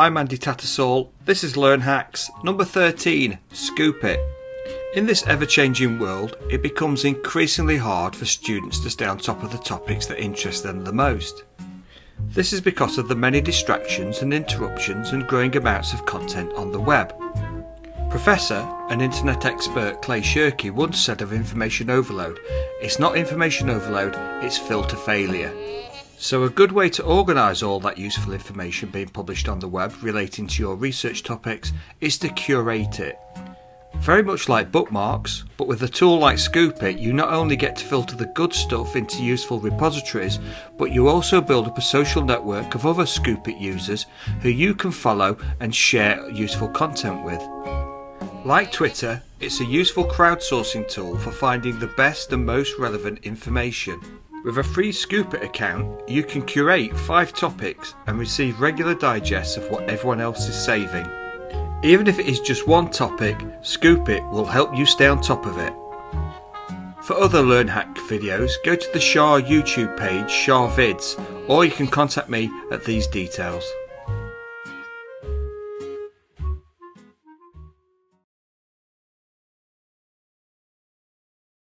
I'm Andy Tattersall. This is Learn Hacks, number 13 Scoop It. In this ever changing world, it becomes increasingly hard for students to stay on top of the topics that interest them the most. This is because of the many distractions and interruptions and growing amounts of content on the web. Professor and internet expert Clay Shirky once said of information overload, it's not information overload, it's filter failure. So a good way to organise all that useful information being published on the web relating to your research topics is to curate it. Very much like bookmarks, but with a tool like Scoopit, you not only get to filter the good stuff into useful repositories, but you also build up a social network of other Scoopit users who you can follow and share useful content with. Like Twitter, it's a useful crowdsourcing tool for finding the best and most relevant information. With a free Scoopit account, you can curate five topics and receive regular digests of what everyone else is saving. Even if it is just one topic, Scoopit will help you stay on top of it. For other Learn Hack videos, go to the ScHARR YouTube page, ScHARR Vids, or you can contact me at these details.